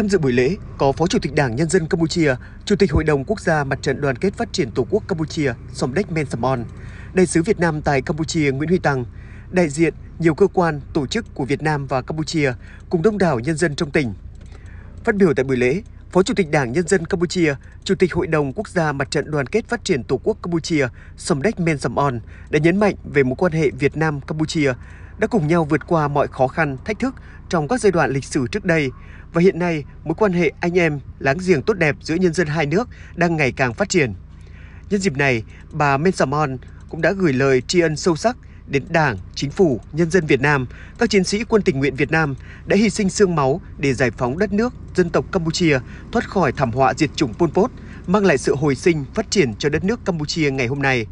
Tham dự buổi lễ có Phó Chủ tịch Đảng Nhân dân Campuchia, Chủ tịch Hội đồng Quốc gia Mặt trận Đoàn kết Phát triển Tổ quốc Campuchia Somdech Men Samon, Đại sứ Việt Nam tại Campuchia Nguyễn Huy Tăng, đại diện nhiều cơ quan, tổ chức của Việt Nam và Campuchia cùng đông đảo nhân dân trong tỉnh. Phát biểu tại buổi lễ, Phó Chủ tịch Đảng Nhân dân Campuchia, Chủ tịch Hội đồng Quốc gia Mặt trận Đoàn kết Phát triển Tổ quốc Campuchia Somdech Men Samon đã nhấn mạnh về mối quan hệ Việt Nam-Campuchia đã cùng nhau vượt qua mọi khó khăn, thách thức trong các giai đoạn lịch sử trước đây và hiện nay mối quan hệ anh em, láng giềng tốt đẹp giữa nhân dân hai nước đang ngày càng phát triển. Nhân dịp này, bà Mensamon cũng đã gửi lời tri ân sâu sắc đến Đảng, Chính phủ, nhân dân Việt Nam, các chiến sĩ quân tình nguyện Việt Nam đã hy sinh xương máu để giải phóng đất nước, dân tộc Campuchia thoát khỏi thảm họa diệt chủng Pol Pot, mang lại sự hồi sinh, phát triển cho đất nước Campuchia ngày hôm nay.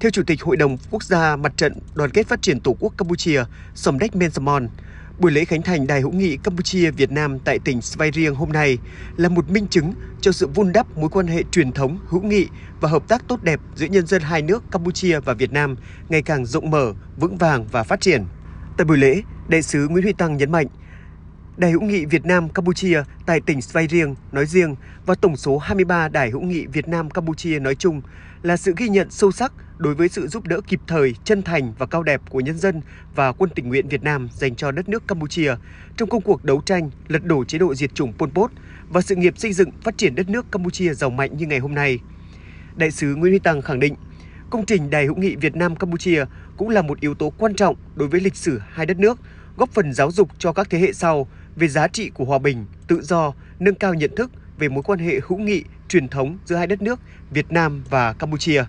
Theo Chủ tịch Hội đồng Quốc gia Mặt trận Đoàn kết Phát triển Tổ quốc Campuchia, Somdech Mensamon, buổi lễ khánh thành Đài hữu nghị Campuchia Việt Nam tại tỉnh Svay Rieng hôm nay là một minh chứng cho sự vun đắp mối quan hệ truyền thống hữu nghị và hợp tác tốt đẹp giữa nhân dân hai nước Campuchia và Việt Nam ngày càng rộng mở, vững vàng và phát triển. Tại buổi lễ, đại sứ Nguyễn Huy Tăng nhấn mạnh Đài hữu nghị Việt Nam Campuchia tại tỉnh Svay Rieng nói riêng và tổng số 23 đài hữu nghị Việt Nam Campuchia nói chung là sự ghi nhận sâu sắc đối với sự giúp đỡ kịp thời, chân thành và cao đẹp của nhân dân và quân tình nguyện Việt Nam dành cho đất nước Campuchia trong công cuộc đấu tranh lật đổ chế độ diệt chủng Pol Pot và sự nghiệp xây dựng phát triển đất nước Campuchia giàu mạnh như ngày hôm nay. Đại sứ Nguyễn Huy Tăng khẳng định, công trình Đài hữu nghị Việt Nam Campuchia cũng là một yếu tố quan trọng đối với lịch sử hai đất nước, góp phần giáo dục cho các thế hệ sau về giá trị của hòa bình, tự do, nâng cao nhận thức về mối quan hệ hữu nghị, truyền thống giữa hai đất nước Việt Nam và Campuchia.